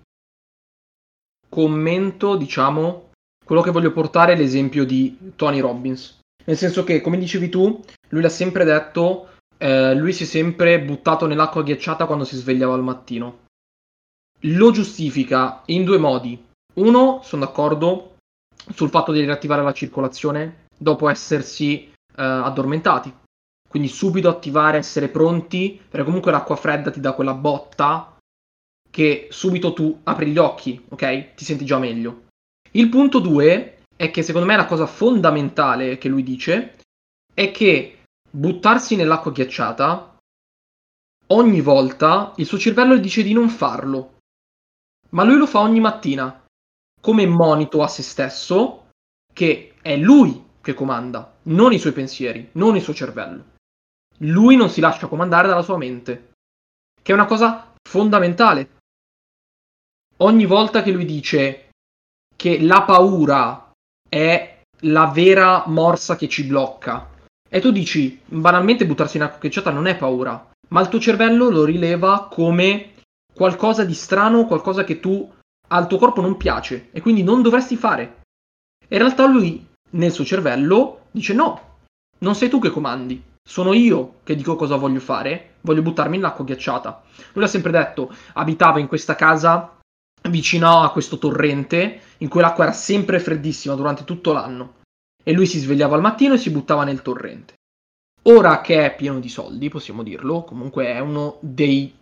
commento, diciamo, quello che voglio portare è l'esempio di Tony Robbins. Nel senso che, come dicevi tu, lui l'ha sempre detto, eh, lui si è sempre buttato nell'acqua ghiacciata quando si svegliava al mattino. Lo giustifica in due modi. Uno, sono d'accordo sul fatto di riattivare la circolazione dopo essersi eh, addormentati. Quindi subito attivare, essere pronti, perché comunque l'acqua fredda ti dà quella botta che subito tu apri gli occhi, ok? Ti senti già meglio. Il punto 2 è che secondo me la cosa fondamentale che lui dice è che buttarsi nell'acqua ghiacciata ogni volta il suo cervello gli dice di non farlo. Ma lui lo fa ogni mattina come monito a se stesso che è lui che comanda, non i suoi pensieri, non il suo cervello lui non si lascia comandare dalla sua mente, che è una cosa fondamentale. Ogni volta che lui dice che la paura è la vera morsa che ci blocca, e tu dici, banalmente buttarsi in acqua ghiacciata non è paura, ma il tuo cervello lo rileva come qualcosa di strano, qualcosa che tu al tuo corpo non piace e quindi non dovresti fare. E in realtà lui nel suo cervello dice no, non sei tu che comandi, sono io che dico cosa voglio fare, voglio buttarmi nell'acqua ghiacciata. Lui l'ha sempre detto, abitava in questa casa vicino a questo torrente in cui l'acqua era sempre freddissima durante tutto l'anno e lui si svegliava al mattino e si buttava nel torrente. Ora che è pieno di soldi, possiamo dirlo, comunque è uno dei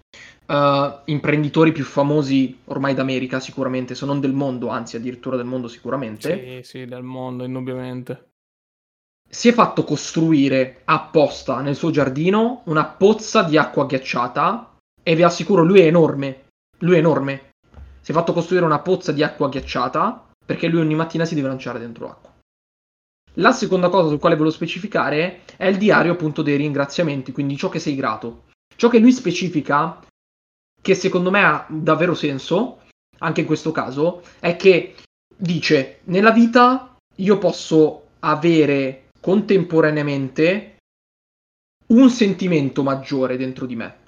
uh, imprenditori più famosi ormai d'America sicuramente, se non del mondo, anzi addirittura del mondo sicuramente. Sì, sì, del mondo indubbiamente si è fatto costruire apposta nel suo giardino una pozza di acqua ghiacciata e vi assicuro lui è enorme, lui è enorme. Si è fatto costruire una pozza di acqua ghiacciata perché lui ogni mattina si deve lanciare dentro l'acqua. La seconda cosa sul quale volevo specificare è il diario appunto dei ringraziamenti, quindi ciò che sei grato. Ciò che lui specifica, che secondo me ha davvero senso, anche in questo caso, è che dice, nella vita io posso avere contemporaneamente un sentimento maggiore dentro di me.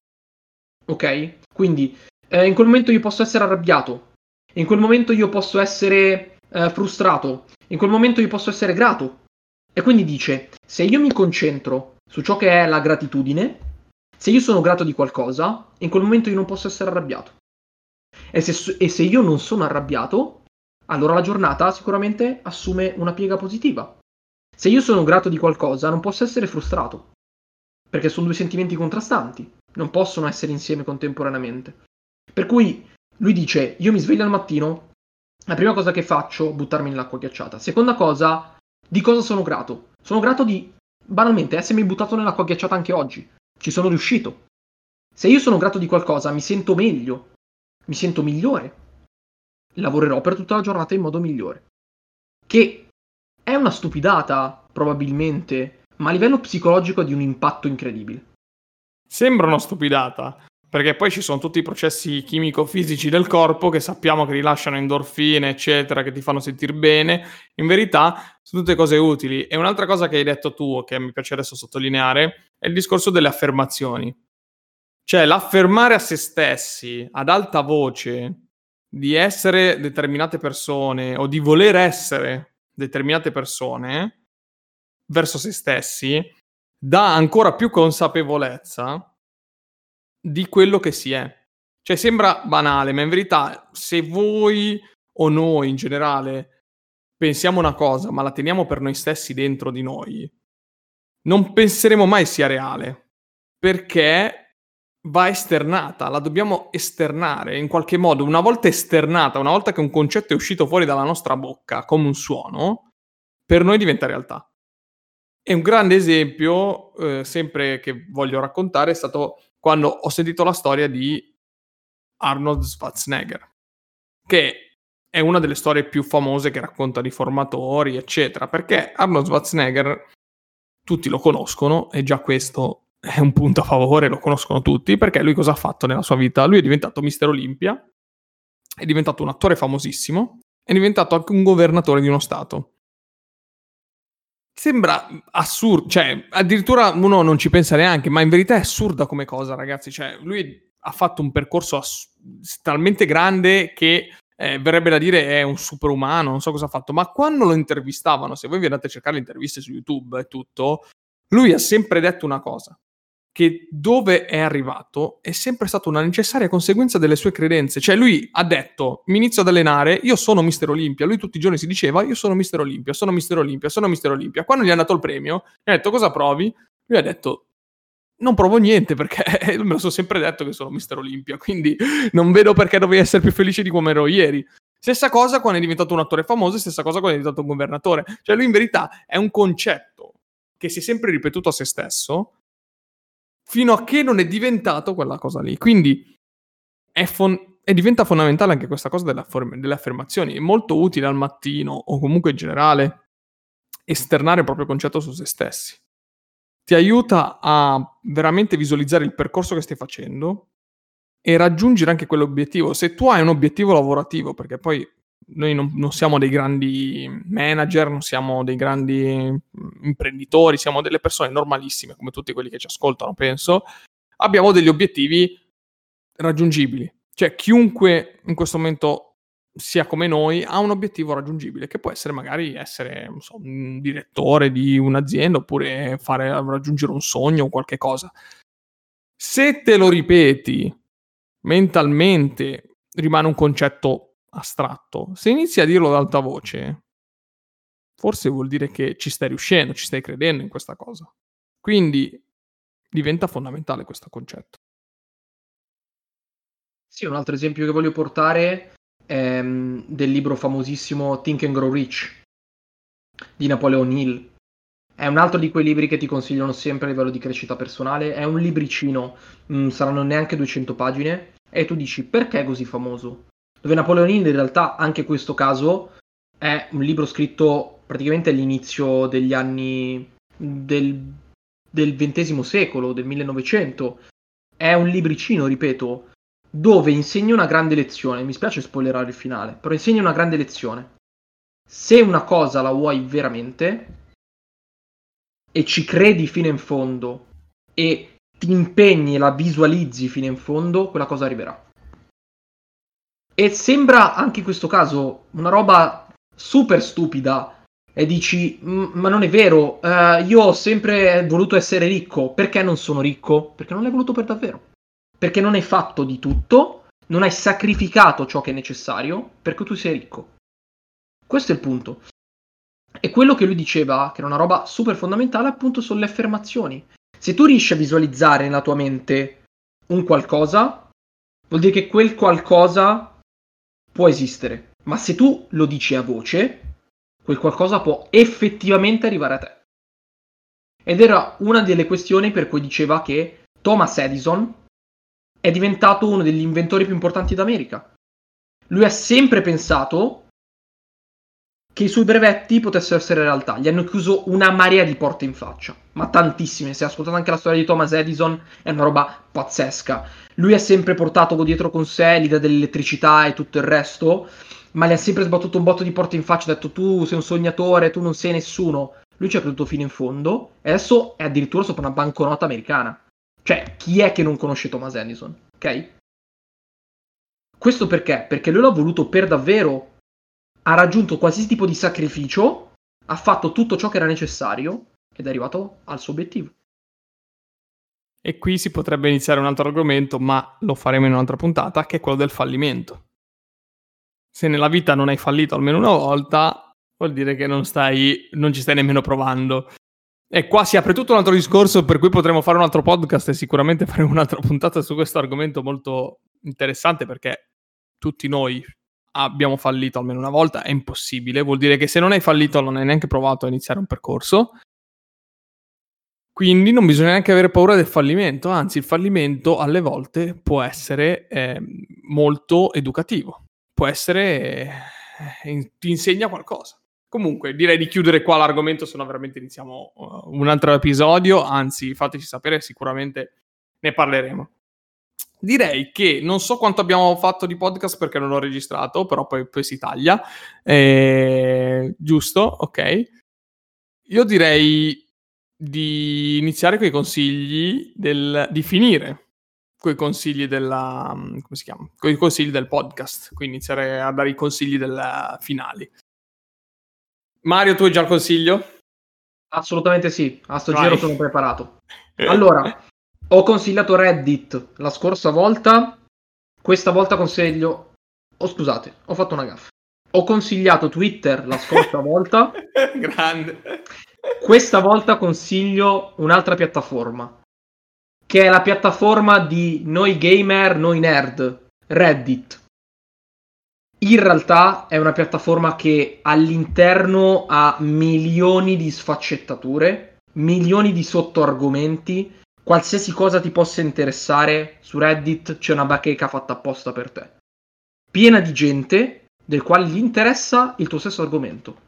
Ok? Quindi eh, in quel momento io posso essere arrabbiato, in quel momento io posso essere eh, frustrato, in quel momento io posso essere grato. E quindi dice, se io mi concentro su ciò che è la gratitudine, se io sono grato di qualcosa, in quel momento io non posso essere arrabbiato. E se, e se io non sono arrabbiato, allora la giornata sicuramente assume una piega positiva. Se io sono grato di qualcosa, non posso essere frustrato, perché sono due sentimenti contrastanti, non possono essere insieme contemporaneamente. Per cui lui dice, io mi sveglio al mattino, la prima cosa che faccio è buttarmi nell'acqua ghiacciata. Seconda cosa, di cosa sono grato? Sono grato di, banalmente, essermi buttato nell'acqua ghiacciata anche oggi. Ci sono riuscito. Se io sono grato di qualcosa, mi sento meglio, mi sento migliore. Lavorerò per tutta la giornata in modo migliore. Che è una stupidata, probabilmente, ma a livello psicologico è di un impatto incredibile. Sembra una stupidata, perché poi ci sono tutti i processi chimico-fisici del corpo che sappiamo che rilasciano endorfine, eccetera, che ti fanno sentire bene. In verità sono tutte cose utili. E un'altra cosa che hai detto tu, che mi piace adesso sottolineare, è il discorso delle affermazioni. Cioè, l'affermare a se stessi ad alta voce di essere determinate persone o di voler essere determinate persone verso se stessi dà ancora più consapevolezza di quello che si è. Cioè sembra banale, ma in verità se voi o noi in generale pensiamo una cosa, ma la teniamo per noi stessi dentro di noi, non penseremo mai sia reale, perché va esternata, la dobbiamo esternare in qualche modo. Una volta esternata, una volta che un concetto è uscito fuori dalla nostra bocca come un suono, per noi diventa realtà. E un grande esempio, eh, sempre che voglio raccontare, è stato quando ho sentito la storia di Arnold Schwarzenegger, che è una delle storie più famose che racconta di formatori, eccetera, perché Arnold Schwarzenegger tutti lo conoscono e già questo è un punto a favore, lo conoscono tutti, perché lui cosa ha fatto nella sua vita? Lui è diventato Mister Olympia, è diventato un attore famosissimo, è diventato anche un governatore di uno stato. Sembra assurdo, cioè addirittura uno non ci pensa neanche, ma in verità è assurda come cosa, ragazzi. Cioè, lui ha fatto un percorso ass- talmente grande che eh, verrebbe da dire è un superumano, non so cosa ha fatto, ma quando lo intervistavano, se voi vi andate a cercare le interviste su YouTube e tutto, lui ha sempre detto una cosa, che dove è arrivato è sempre stata una necessaria conseguenza delle sue credenze. Cioè lui ha detto, mi inizio ad allenare, io sono Mister Olimpia. Lui tutti i giorni si diceva, io sono Mister Olimpia, sono Mister Olimpia, sono Mister Olimpia. Quando gli hanno dato il premio, gli ha detto, cosa provi? Lui ha detto, non provo niente perché me lo sono sempre detto che sono Mister Olimpia, quindi non vedo perché dovrei essere più felice di come ero ieri. Stessa cosa quando è diventato un attore famoso, stessa cosa quando è diventato un governatore. Cioè lui in verità è un concetto che si è sempre ripetuto a se stesso, fino a che non è diventato quella cosa lì. Quindi è fon- e diventa fondamentale anche questa cosa delle, afferm- delle affermazioni. È molto utile al mattino o comunque in generale esternare il proprio concetto su se stessi. Ti aiuta a veramente visualizzare il percorso che stai facendo e raggiungere anche quell'obiettivo. Se tu hai un obiettivo lavorativo, perché poi noi non, non, siamo dei grandi manager, non siamo dei grandi imprenditori, siamo delle persone normalissime, come tutti quelli che ci ascoltano, penso. Abbiamo degli obiettivi raggiungibili. Cioè, chiunque in questo momento sia come noi ha un obiettivo raggiungibile, che può essere magari essere so, un direttore di un'azienda oppure fare raggiungere un sogno o qualche cosa. Se te lo ripeti mentalmente, rimane un concetto astratto. Se inizi a dirlo ad alta voce, forse vuol dire che ci stai riuscendo, ci stai credendo in questa cosa. Quindi diventa fondamentale questo concetto. Sì, un altro esempio che voglio portare è del libro famosissimo Think and Grow Rich di Napoleon Hill. è un altro di quei libri che ti consigliano sempre a livello di crescita personale. È un libricino, mh, mm, saranno neanche 200 pagine, e tu dici perché è così famoso? Dove Napoleon Hill in realtà, anche questo caso, è un libro scritto praticamente all'inizio degli anni del, del XX secolo, del 1900. È un libricino, ripeto, dove insegna una grande lezione. Mi spiace spoilerare il finale, però insegna una grande lezione. Se una cosa la vuoi veramente, e ci credi fino in fondo e ti impegni e la visualizzi fino in fondo, quella cosa arriverà. E sembra anche in questo caso una roba super stupida e dici ma non è vero, uh, io ho sempre voluto essere ricco, perché non sono ricco? Perché non l'hai voluto per davvero. Perché non hai fatto di tutto, non hai sacrificato ciò che è necessario perché tu sei ricco. Questo è il punto. E quello che lui diceva, che era una roba super fondamentale, appunto, sono le affermazioni. Se tu riesci a visualizzare nella tua mente un qualcosa, vuol dire che quel qualcosa può esistere. Ma se tu lo dici a voce, quel qualcosa può effettivamente arrivare a te. Ed era una delle questioni per cui diceva che Thomas Edison è diventato uno degli inventori più importanti d'America. Lui ha sempre pensato che i suoi brevetti potessero essere realtà. Gli hanno chiuso una marea di porte in faccia, ma tantissime. Se ascoltate anche la storia di Thomas Edison, è una roba pazzesca. Lui ha sempre portato dietro con sé l'idea dell'elettricità e tutto il resto, ma le ha sempre sbattuto un botto di porte in faccia. Ha detto tu sei un sognatore, tu non sei nessuno. Lui ci ha creduto fino in fondo e adesso è addirittura sopra una banconota americana. Cioè, chi è che non conosce Thomas Edison? Ok? Questo perché? Perché lui l'ha voluto per davvero ha raggiunto qualsiasi tipo di sacrificio, ha fatto tutto ciò che era necessario ed è arrivato al suo obiettivo. E qui si potrebbe iniziare un altro argomento, ma lo faremo in un'altra puntata, che è quello del fallimento. Se nella vita non hai fallito almeno una volta, vuol dire che non, stai, non ci stai nemmeno provando. E qua si apre tutto un altro discorso per cui potremo fare un altro podcast e sicuramente faremo un'altra puntata su questo argomento molto interessante perché tutti noi abbiamo fallito almeno una volta, è impossibile, vuol dire che se non hai fallito non hai neanche provato a iniziare un percorso. Quindi non bisogna neanche avere paura del fallimento, anzi il fallimento alle volte può essere eh, molto educativo, può essere, eh, ti insegna qualcosa. Comunque direi di chiudere qua l'argomento, se no veramente iniziamo uh, un altro episodio, anzi fateci sapere, sicuramente ne parleremo. Direi che non so quanto abbiamo fatto di podcast perché non l'ho registrato, però poi, poi si taglia. Eh, giusto, ok. Io direi di iniziare con i consigli del, di finire con i consigli della come si chiama? Con i consigli del podcast, quindi iniziare a dare i consigli del finali. Mario, tu hai già il consiglio? Assolutamente sì, a sto Vai. giro sono preparato. Allora, ho consigliato Reddit la scorsa volta, questa volta consiglio... Oh scusate, ho fatto una gaffa. Ho consigliato Twitter la scorsa volta. Grande. Questa volta consiglio un'altra piattaforma, che è la piattaforma di noi gamer, noi nerd, Reddit. In realtà è una piattaforma che all'interno ha milioni di sfaccettature, milioni di sottoargomenti qualsiasi cosa ti possa interessare su Reddit c'è una bacheca fatta apposta per te. Piena di gente del quale gli interessa il tuo stesso argomento.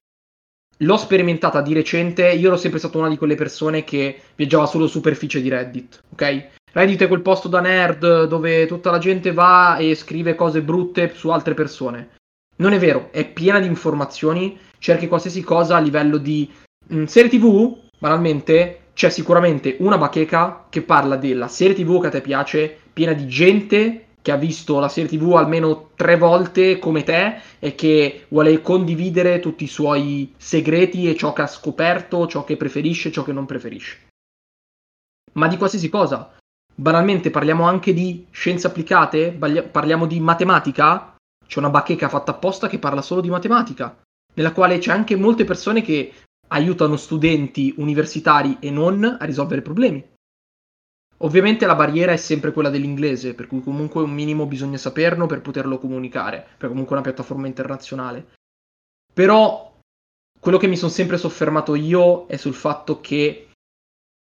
L'ho sperimentata di recente, io ero sempre stata una di quelle persone che viaggiava solo superficie di Reddit, ok? Reddit è quel posto da nerd dove tutta la gente va e scrive cose brutte su altre persone. Non è vero, è piena di informazioni, cerchi qualsiasi cosa a livello di mh, mm, serie TV, banalmente, c'è sicuramente una bacheca che parla della serie TV che a te piace, piena di gente che ha visto la serie TV almeno tre volte come te e che vuole condividere tutti i suoi segreti e ciò che ha scoperto, ciò che preferisce, ciò che non preferisce. Ma di qualsiasi cosa. Banalmente parliamo anche di scienze applicate, parliamo di matematica, c'è una bacheca fatta apposta che parla solo di matematica, nella quale c'è anche molte persone che aiutano studenti universitari e non a risolvere problemi. Ovviamente la barriera è sempre quella dell'inglese, per cui comunque un minimo bisogna saperlo per poterlo comunicare, perché comunque è una piattaforma internazionale. Però quello che mi sono sempre soffermato io è sul fatto che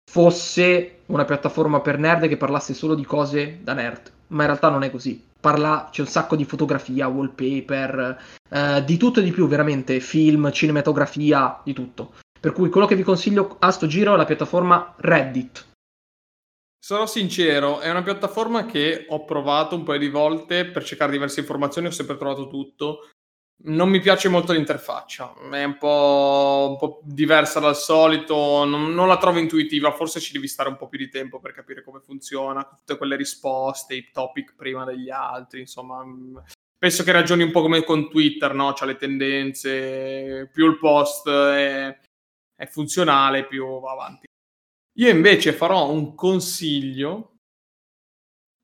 fosse una piattaforma per nerd che parlasse solo di cose da nerd, ma in realtà non è così. Parla, c'è un sacco di fotografia, wallpaper, eh, di tutto e di più, veramente, film, cinematografia, di tutto. Per cui quello che vi consiglio a sto giro è la piattaforma Reddit. Sarò sincero, è una piattaforma che ho provato un paio di volte per cercare diverse informazioni, ho sempre trovato tutto. Non mi piace molto l'interfaccia, è un po', un po diversa dal solito, non, non, la trovo intuitiva, forse ci devi stare un po' più di tempo per capire come funziona, tutte quelle risposte, i topic prima degli altri, insomma, penso che ragioni un po' come con Twitter, no? C'ha le tendenze, più il post è, è funzionale, più va avanti. Io invece farò un consiglio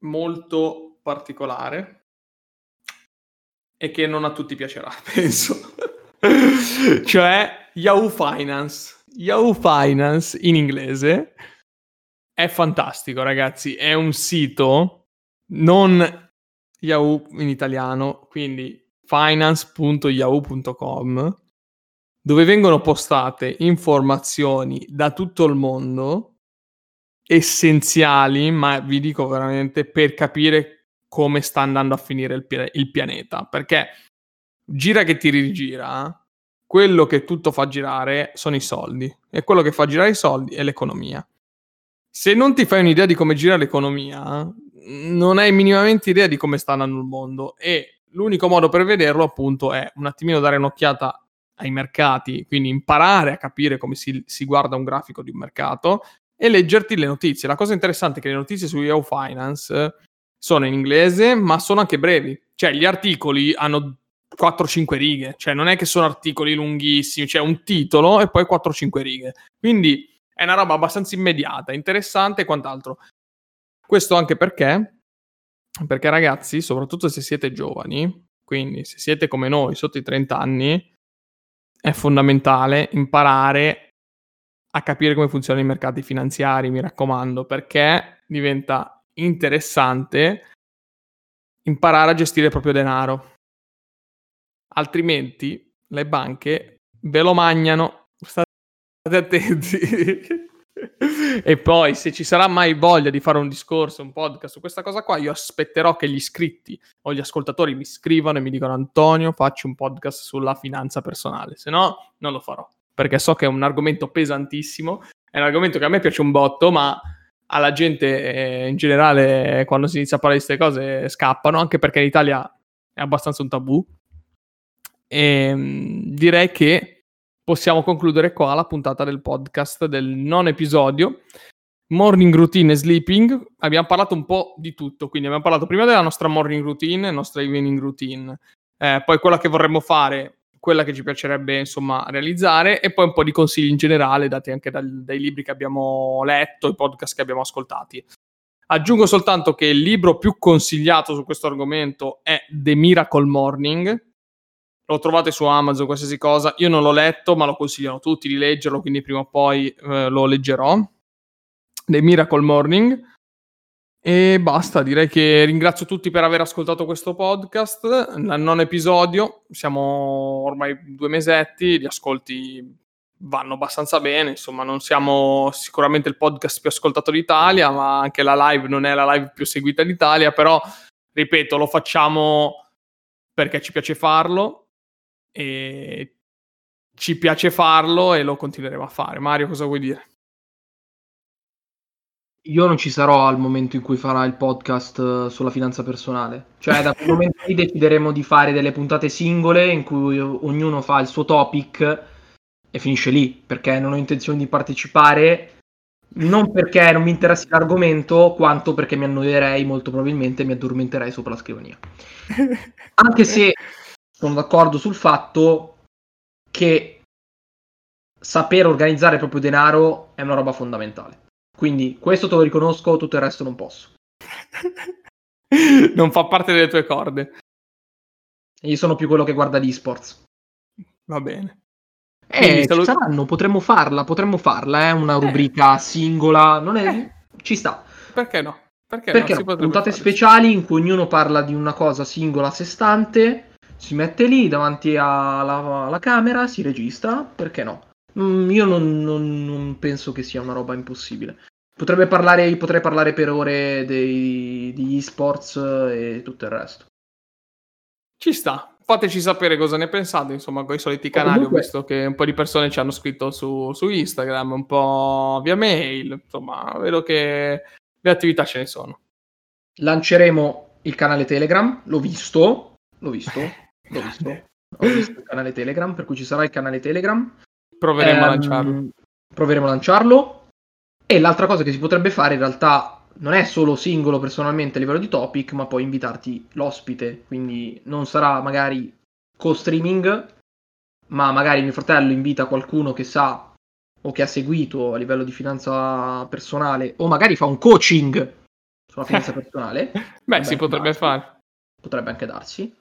molto particolare e che non a tutti piacerà, penso. cioè Yahoo Finance. Yahoo Finance in inglese è fantastico, ragazzi. È un sito non Yahoo in italiano, quindi finance.yahoo.com dove vengono postate informazioni da tutto il mondo essenziali, ma vi dico veramente per capire come sta andando a finire il, il pianeta, perché gira che ti rigira, quello che tutto fa girare sono i soldi e quello che fa girare i soldi è l'economia. Se non ti fai un'idea di come gira l'economia, non hai minimamente idea di come sta andando il mondo e l'unico modo per vederlo appunto è un attimino dare un'occhiata ai mercati, quindi imparare a capire come si, si, guarda un grafico di un mercato e leggerti le notizie. La cosa interessante è che le notizie su Yahoo Finance sono in inglese, ma sono anche brevi. Cioè, gli articoli hanno 4-5 righe, cioè non è che sono articoli lunghissimi, cioè un titolo e poi 4-5 righe. Quindi è una roba abbastanza immediata, interessante e quant'altro. Questo anche perché, perché ragazzi, soprattutto se siete giovani, quindi se siete come noi, sotto i 30 anni, è fondamentale imparare a capire come funzionano i mercati finanziari, mi raccomando, perché diventa interessante imparare a gestire il proprio denaro. Altrimenti le banche ve lo mangiano. State attenti. e poi, se ci sarà mai voglia di fare un discorso, un podcast su questa cosa qua, io aspetterò che gli iscritti o gli ascoltatori mi scrivano e mi dicano Antonio, facci un podcast sulla finanza personale. Se no, non lo farò, perché so che è un argomento pesantissimo, è un argomento che a me piace un botto, ma alla gente eh, in generale, quando si inizia a parlare di queste cose, scappano, anche perché in Italia è abbastanza un tabù. E ehm, direi che possiamo concludere qua la puntata del podcast del non episodio. Morning routine e sleeping, abbiamo parlato un po' di tutto, quindi abbiamo parlato prima della nostra morning routine, nostra evening routine, eh, poi quella che vorremmo fare, quella che ci piacerebbe insomma realizzare e poi un po' di consigli in generale dati anche dal, dai libri che abbiamo letto, i podcast che abbiamo ascoltati. Aggiungo soltanto che il libro più consigliato su questo argomento è The Miracle Morning, lo trovate su Amazon, qualsiasi cosa. Io non l'ho letto, ma lo consigliano tutti di leggerlo, quindi prima o poi eh, lo leggerò. The Miracle Morning. E basta, direi che ringrazio tutti per aver ascoltato questo podcast, nel non episodio, siamo ormai due mesetti, gli ascolti vanno abbastanza bene, insomma non siamo sicuramente il podcast più ascoltato d'Italia, ma anche la live non è la live più seguita d'Italia, però ripeto, lo facciamo perché ci piace farlo, e ci piace farlo e lo continueremo a fare. Mario, cosa vuoi dire? Io non ci sarò al momento in cui farà il podcast eh, sulla finanza personale. Cioè, da quel momento lì decideremo di fare delle puntate singole in cui ognuno fa il suo topic e finisce lì, perché non ho intenzione di partecipare. Non perché non mi interessi l'argomento, quanto perché mi annoierei molto probabilmente e mi addormenterei sopra la scrivania. Anche se sono d'accordo sul fatto che sapere organizzare il proprio denaro è una roba fondamentale. Quindi questo te lo riconosco, tutto il resto non posso. non fa parte delle tue corde. Io sono più quello che guarda gli sports. Va bene. Eh, ci saranno, potremmo farla, potremmo farla, è eh? una rubrica eh. singola, non è... Eh. ci sta. Perché no? Perché, Perché no? puntate fare. speciali in cui ognuno parla di una cosa singola a sé stante si mette lì davanti alla, alla camera, si registra, perché no? Mm, io non, non, non, penso che sia una roba impossibile. Potrebbe parlare, potrei parlare per ore dei, degli esports e tutto il resto. Ci sta. Fateci sapere cosa ne pensate, insomma, con i soliti canali. Comunque... Ho visto che un po' di persone ci hanno scritto su, su Instagram, un po' via mail. Insomma, vedo che le attività ce ne sono. Lanceremo il canale Telegram, l'ho visto, l'ho visto, l'ho visto. Ho visto il canale Telegram, per cui ci sarà il canale Telegram. Proveremo ehm, a lanciarlo. Proveremo a lanciarlo. E l'altra cosa che si potrebbe fare in realtà non è solo singolo personalmente a livello di topic, ma poi invitarti l'ospite. Quindi non sarà magari co-streaming, ma magari mio fratello invita qualcuno che sa o che ha seguito a livello di finanza personale, o magari fa un coaching sulla finanza personale. Beh, si potrebbe darsi. fare. Potrebbe anche darsi.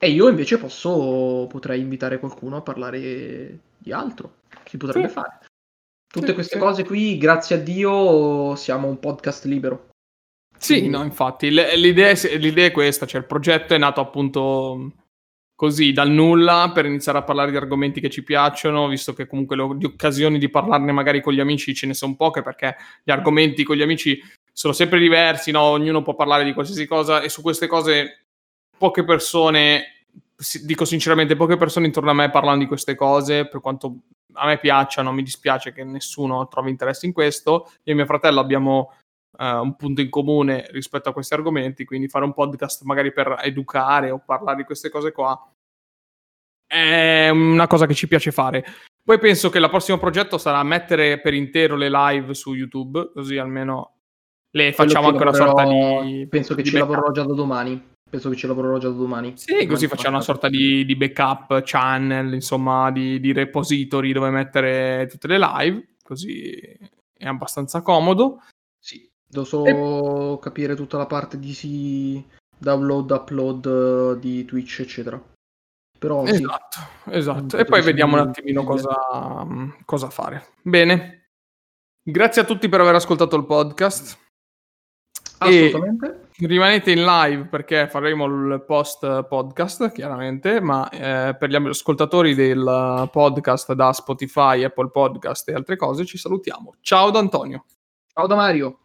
E io invece posso, potrei invitare qualcuno a parlare di altro. Si potrebbe sì. fare. Tutte queste sì. cose qui, grazie a Dio, siamo un podcast libero. Sì, no, infatti, l'idea è, l'idea è questa, cioè il progetto è nato appunto così dal nulla per iniziare a parlare di argomenti che ci piacciono, visto che comunque le occasioni di parlarne magari con gli amici ce ne sono poche, perché gli argomenti con gli amici sono sempre diversi, no? ognuno può parlare di qualsiasi cosa e su queste cose poche persone, dico sinceramente, poche persone intorno a me parlano di queste cose, per quanto a me piacciono, mi dispiace che nessuno trovi interesse in questo. Io e mio fratello abbiamo uh, un punto in comune rispetto a questi argomenti, quindi fare un podcast magari per educare o parlare di queste cose qua è una cosa che ci piace fare. Poi penso che il prossimo progetto sarà mettere per intero le live su YouTube, così almeno le facciamo anche una sorta di... Penso che di ci lavorerò già da domani. Penso che ci lavorerò già da domani. Sì, così facciamo una sorta di, di, backup channel, insomma, di, di, repository dove mettere tutte le live, così è abbastanza comodo. Sì, devo solo e... capire tutta la parte di sì, download, upload di Twitch, eccetera. Però, esatto, sì. esatto. E poi vediamo un attimino cosa, cosa fare. Bene. Grazie a tutti per aver ascoltato il podcast. Assolutamente. E rimanete in live perché faremo il post podcast, chiaramente, ma eh, per gli ascoltatori del podcast da Spotify, Apple Podcast e altre cose ci salutiamo. Ciao da Antonio. Ciao da Mario.